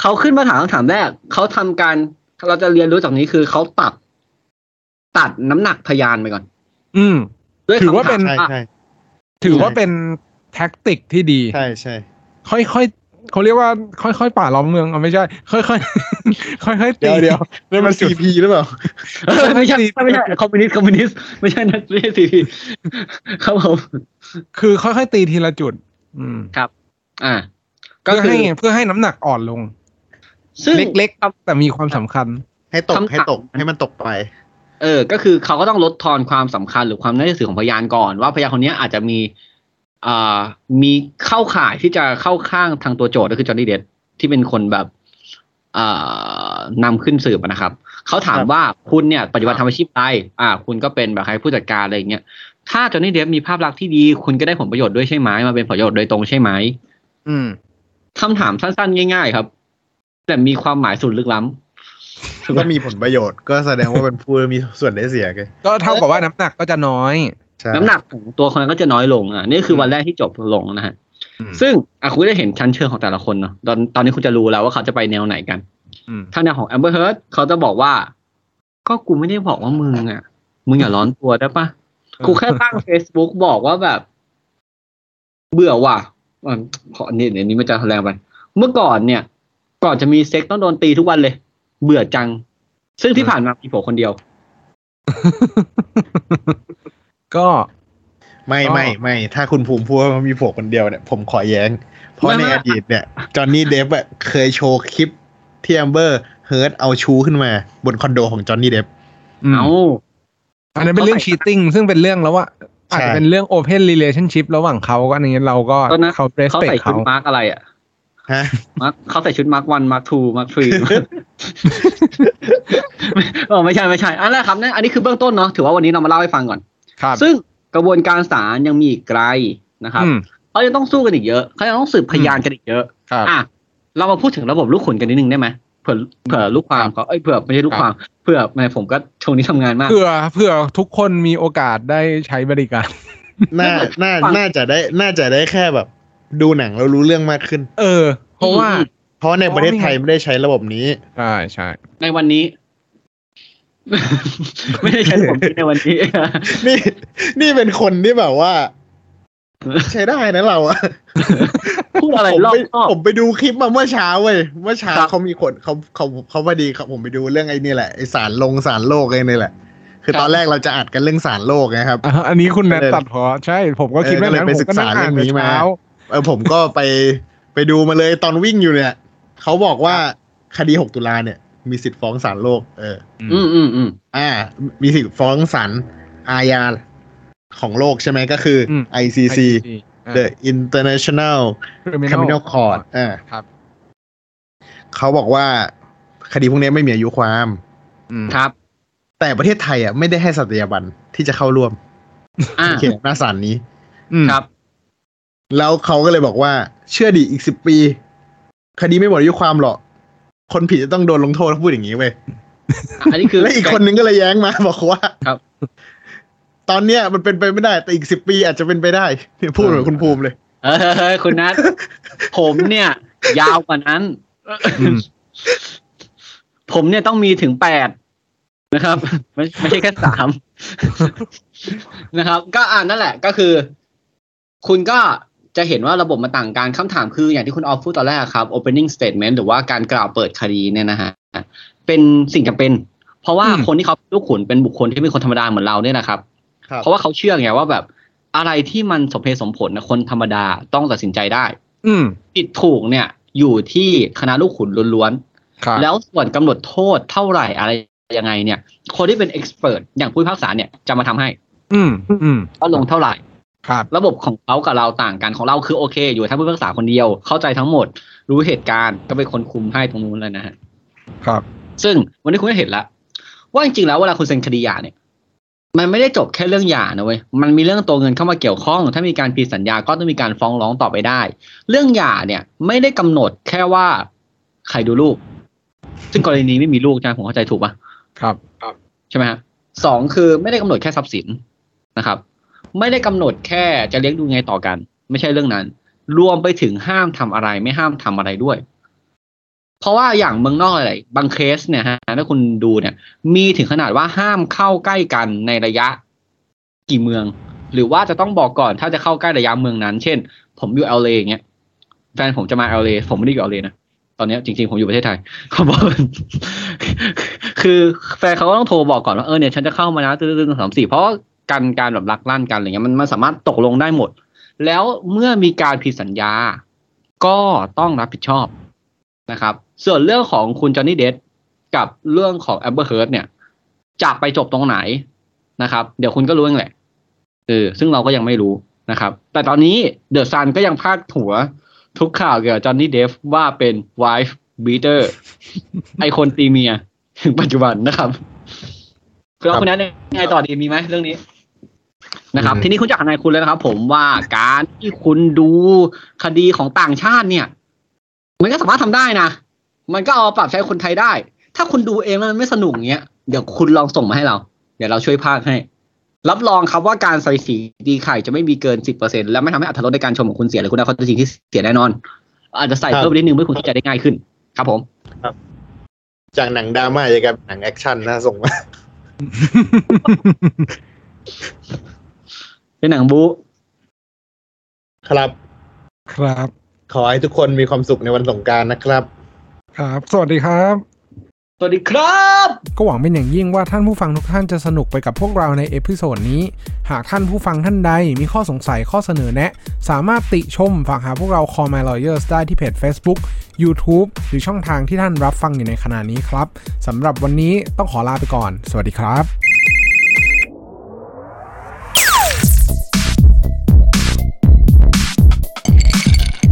เขาขึ้นมาถามคำถามแรกเขาทำการเราจะเรียนรู้จากนี้คือเขาตัด ตัดน้ำหนักพยานไปก่อน อืมด้วยถือว่าคำถมเป็นใช่อะใช่ถือว่าเป็นแท็กติกที่ดี ใช่ใช่ค่อยๆ เขาเรียกว่าค่อยๆป่าล้อมเมืองเอาไม่ใช่ ค่อยๆค่อยๆตีเดี๋ยวเดี๋ยวนี่มันซีพีหรือเปล่าเออไม่ใช่ไม่ใช่คอมมิวนิสต์คอมมิวนิสต์ไม่ใช่นะไม่ใช่ซีพีครับผมคือค่อยๆตีทีละจุด อืมอ่า ก็เพื่อคือให้เพื่อให้น้ำหนักอ่อนลง ซึ่งเล็กๆแต่มีความสำคัญ ให้ตกคำถามให้ตกให้มันตกไปเออ ก็คือเขาก็ต้องลดทอนความสำคัญหรือความน่าเชื่อถือของพยานก่อนว่าพยานคนนี้อาจจะมีอ่า มีเข้าข่ายที่จะเข้าข้างทางตัวโจทก์ก็คือจอห์นนี่เดปป์ที่เป็นคนแบบอ่านำขึ้นสืบอะนะครับ เขาถามครับว่าคุณเนี่ยปัจจุบันทำอาชีพอะไรอ่า คุณก็เป็นแบบใครผู้จัดการอะไรอย่างเงี้ยถ้าจอห์นนี่เดฟมีภาพลักษณ์ที่ดี คุณก็ได้ผลประโยชน์ด้วยใช่ไหมมาเป็นผลประโยชน์โดยตรงใช่ไหมอืมคำถามสั้นๆ ง่ายๆ ครับ แต่มีความหมายสุดลึกล้ำก็มีผลประโยชน์ ก็แสดงว่าเป็นผู้มีส่วนได้เสียไงก็เท่ากับว่าน้ำหนักก็จะน้อยใช่ น้ำหนักของตัวคนนั้นก็จะน้อยลงอะนี่คือวันแรกที่จบลงนะฮะอืมซึ่งอะคุณได้เห็นชั้นเชิงของแต่ละคนเนาะตอนตอนนี้คุณจะรู้แล้วว่าเขาจะไปแนวไหนกันอืมถ้าแนวของ Amber Heard เขาจะบอกว่า ก็กูไม่ได้บอกว่ามึงอะ มึงอย่าร้อนตัวได้ปะกูแค่ตั้ง Facebook บอกว่าแบบ เบื่อว่ะอะขอนี่เดี๋ยวนี้มันจะแรงไป เมื่อก่อนเนี่ย ก่อนจะมีเซ็กต้องโดนตีทุกวันเลย เบื่อจัง ซึ่งที่ผ่านมามีผมคนเดียว ก็ไม่ก็ไม่ไม่ถ้าคุณภูมิพูดว่ามันมีผัวคนเดียวเนี่ยผมขอแย้ง เพราะไม่ในไม่อดีตเนี่ยจอห์นนี่เดปป์อะเคยโชว์คลิปที่แอมเบอร์เฮิร์ตเอาชูขึ้นมา บนคอนโดของจอห์นนี่เดปป์อืมเอาอันนั้นเป็นเรื่อง cheating ซึ่งเป็นเรื่องแล้วว่าอาจจะเป็นเรื่อง open relationship ระหว่างเขาก็อย่างเงี้ยเราก็ตอนนั้นเขาเขา respect ใส่ชุดเขามาร์กอะไรอะฮะมาร์คเขาใส่ชุด Mark one Mark two Mark threeเออไม่ใช่ไม่ใช่อันแรกครับนั่นอันนี้คือเบื้องต้นเนาะถือว่าวันนี้เรามาเล่าให้ฟังก่อนครับ ซึ่งกระบวนการศาลยังมีอีกไกลนะครับอืมเขายังต้องสู้กันอีกเยอะเขายังต้องสืบพยานกันอีกเยอะครับอะเรามาพูดถึงระบบลูกขุนกันนิดนึงได้ไหมเผื่อเผื่อลูกความเขาเอ้ยเผื่อไม่ใช่ลูกความเผื่อไม่ผมก็ช่วงนี้ทำงานมากเพื่อเพื่อทุกคนมีโอกาสได้ใช้บริการน่าน่าฟังน่าจะได้น่าจะได้แค่แบบ ดูหนังแล้วรู้เรื่องมากขึ้น เออ เพราะว่าอืมเพราะในประเทศไทยไม่ได้ใช้ระบบนี้ใช่ใช่ในวันนี้ ไม่ได้ใช้ผมในวันนี้ นี่ นี่เป็นคนที่แบบว่า ใช้ได้นะเราอะพูดอะไรผมรอบไปคอบผมไปดูคลิปมาเมื่อเช้าเว้ยเมื่อเช้าครับเขามีคนเขาเขาเขาพอดีเขาผมไปดูเรื่องไอ้นี่แหละไอสารลงสารโลกไอ้นี่แหละ คือครับตอนแรกเราจะอัดกันเรื่องสารโลกนะครับอะอันนี้คุณแนทเออตัดพอใช่ ผมก็คิดเออว่าก็เลยนั้นไปผมศึกก็ษานั่งอ่านเรื่องนี้แต่มาเช้าเออผมก็ไปไปดูมาเลยตอนวิ่งอยู่เนี่ยเขาบอกว่าคดี6ตุลาเนี่ย มีสิทธิ์ฟ้องศาลโลก เออ อืมอืมอืมอ่า มีสิทธิ์ฟ้องศาลอาญาของโลกใช่ไหมก็คืออม ICC อ่า The International Criminal Court อ่าครับเขาบอกว่าคดีพวกนี้ไม่มีอายุความอืมครับ แต่ประเทศไทยอะไม่ได้ให้สัตยาบันที่จะเข้าร่วมอ่าเขตหน้าศาลนี้อืมครับ แล้วเขาก็เลยบอกว่า เชื่อดิอีกสิบปี คดีไม่หมดอายุความหรอก คนผิดจะต้องโดนลงโทษเขาพูดอย่างนี้เว้ยอันนี้คือและอีกคนนึงก็เลยแย้งมา บอกว่าครับ ตอนเนี้ยมันเป็นไปไม่ได้ แต่อีกสิบปีอาจจะเป็นไปได้เนี่ยพูดเหมือนคุณภูมิเลยเฮ้ยคุณนัทผมเนี่ย ยาวกว่านั้นอืมผมเนี่ยต้องมีถึงแปดนะครับ ไม่ไม่ใช่แค่สามนะครับ ก็อ่านนั่นแหละ ก็คือ คุณก็ จะเห็นว่าระบบมันต่างกันคำถามคืออย่างที่คุณออฟพูดตอนแรกครับ opening statement หรือว่าการกล่าวเปิดคดีเนี่ยนะฮะเป็นสิ่งจำเป็น เพราะว่าอืมคนที่เขาเป็นลูกขุนเป็นบุคคลที่เป็นคนธรรมดาเหมือนเราเนี่ยนะครับครับ เพราะว่าเขาเชื่อไงว่าแบบอะไรที่มันสมเหตุสมผลนะคนธรรมดาต้องตัดสินใจได้ อืมผิดถูกเนี่ยอยู่ที่คณะลูกขุนล้วนครับๆแล้วส่วนกำหนดโทษเท่าไหร่อะไรยังไงเนี่ย คนที่เป็นเอ็กซ์เพรสอย่างผู้พิพากษาเนี่ยจะมาทำให้ อืมอืมว่าลงเท่าไหร่ ครับระบบของเขากับเราต่างกันของเราคือโอเค อยู่ทั้งผู้พิพากษาคนเดียวเข้าใจทั้งหมด รู้เหตุการณ์ก็เป็นคนคุมให้ตรงนู้นเลยนะฮะครับ ซึ่งวันนี้คุณก็เห็นแล้วว่าจริงๆแล้วเวลาคุณเซ็นคดีหย่าเนี่ย มันไม่ได้จบแค่เรื่องหย่านะเว้ยมันมีเรื่องตัวเงินเข้ามาเกี่ยวข้อง ถ้ามีการผิดสัญญาก็ต้องมีการฟ้องร้องต่อไปได้ เรื่องหย่าเนี่ย ไม่ได้กำหนดแค่ว่าใครดูลูก ซึ่งกรณีนี้ไม่มีลูกใช่ไหมผมเข้าใจถูกปะครับใช่ไหมฮะสองคือไม่ได้กำหนดแค่ทรัพย์สินนะครับ ไม่ได้กำหนดแค่จะเลี้ยงดูไงต่อกัน ไม่ใช่เรื่องนั้น รวมไปถึงห้ามทำอะไร ไม่ห้ามทำอะไรด้วย เพราะว่าอย่างเมืองนอกอะไรบางเคสเนี่ยฮะถ้าคุณดูเนี่ย มีถึงขนาดว่าห้ามเข้าใกล้กันในระยะกี่เมือง หรือว่าจะต้องบอกก่อนถ้าจะเข้าใกล้ระยะเมืองนั้น เช่น ผมอยู่ LA ย่างเงี้ยแฟนผมจะมา LA ผมไม่ได้อยู่ LA นะตอนนี้จริงๆ ผมอยู่ประเทศไทยเขาบอกคือแฟนเขาก็ต้องโทรบอกก่อนว่าเออเนี่ยฉันจะเข้ามานะตึ้งตึ้งสามสี่เพราะ การการแบบลักลั่นกันอะไรเงี้ยมันมันสามารถตกลงได้หมด แล้วเมื่อมีการผิดสัญญา ก็ต้องรับผิดชอบนะครับ ส่วนเรื่องของคุณจอห์นนี่เดปป์กับเรื่องของแอมเบอร์เฮิร์เนี่ยจะไปจบตรงไหนนะครับ เดี๋ยวคุณก็รู้เองแหละเออซึ่งเราก็ยังไม่รู้นะครับ แต่ตอนนี้เดอะซันก็ยังพาดหัวทุกข่าวเกี่ยวกับจอห์นนี่เดฟว่าเป็น wife beater ไอคนตีเมีย ถึงปัจจุบันนะครับคือเราคนนั้นยังไงต่อดีมีไหมเรื่องนี้ นะครับอืมทีนี้คุณจากทนายคุณแล้วนะครับ ผมว่าการที่คุณดูคดีของต่างชาติเนี่ย มันก็สามารถทำได้นะ มันก็เอาปรับใช้คนไทยได้ ถ้าคุณดูเองแล้วมันไม่สนุกเงี้ยเดี๋ยวคุณลองส่งมาให้เรา เดี๋ยวเราช่วยพากย์ให้ รับรองครับว่าการใส่สีดีไข่จะไม่มีเกินสิบเปอร์เซ็นและไม่ทำให้อัตราลดในการชมของคุณเสียเลยคุณได้ข้อเท็จจริงที่เสียแน่นอน อาจจะใส่ครับเพิ่มไปนิดนึงเพื่อคุณเข้าใจได้ง่ายขึ้น ครับผมจากหนังดราม่าจะกลายเป็นหนังแอคชั่นนะส่งมา เป็นหนังบู๊ครับ ครับ ขอให้ทุกคนมีความสุขในวันสงกรานต์นะครับ ครับ สวัสดีครับ สวัสดีครับ ก็หวังเป็นอย่างยิ่งว่าท่านผู้ฟังทุกท่านจะสนุกไปกับพวกเราใน episode นี้ หากท่านผู้ฟังท่านใดมีข้อสงสัยข้อเสนอแนะ สามารถติชมฝากหาพวกเรา Call My Lawyers ได้ที่เพจ Facebook YouTube หรือช่องทางที่ท่านรับฟังอยู่ในขณะนี้ครับสำหรับวันนี้ต้องขอลาไปก่อน สวัสดีครับ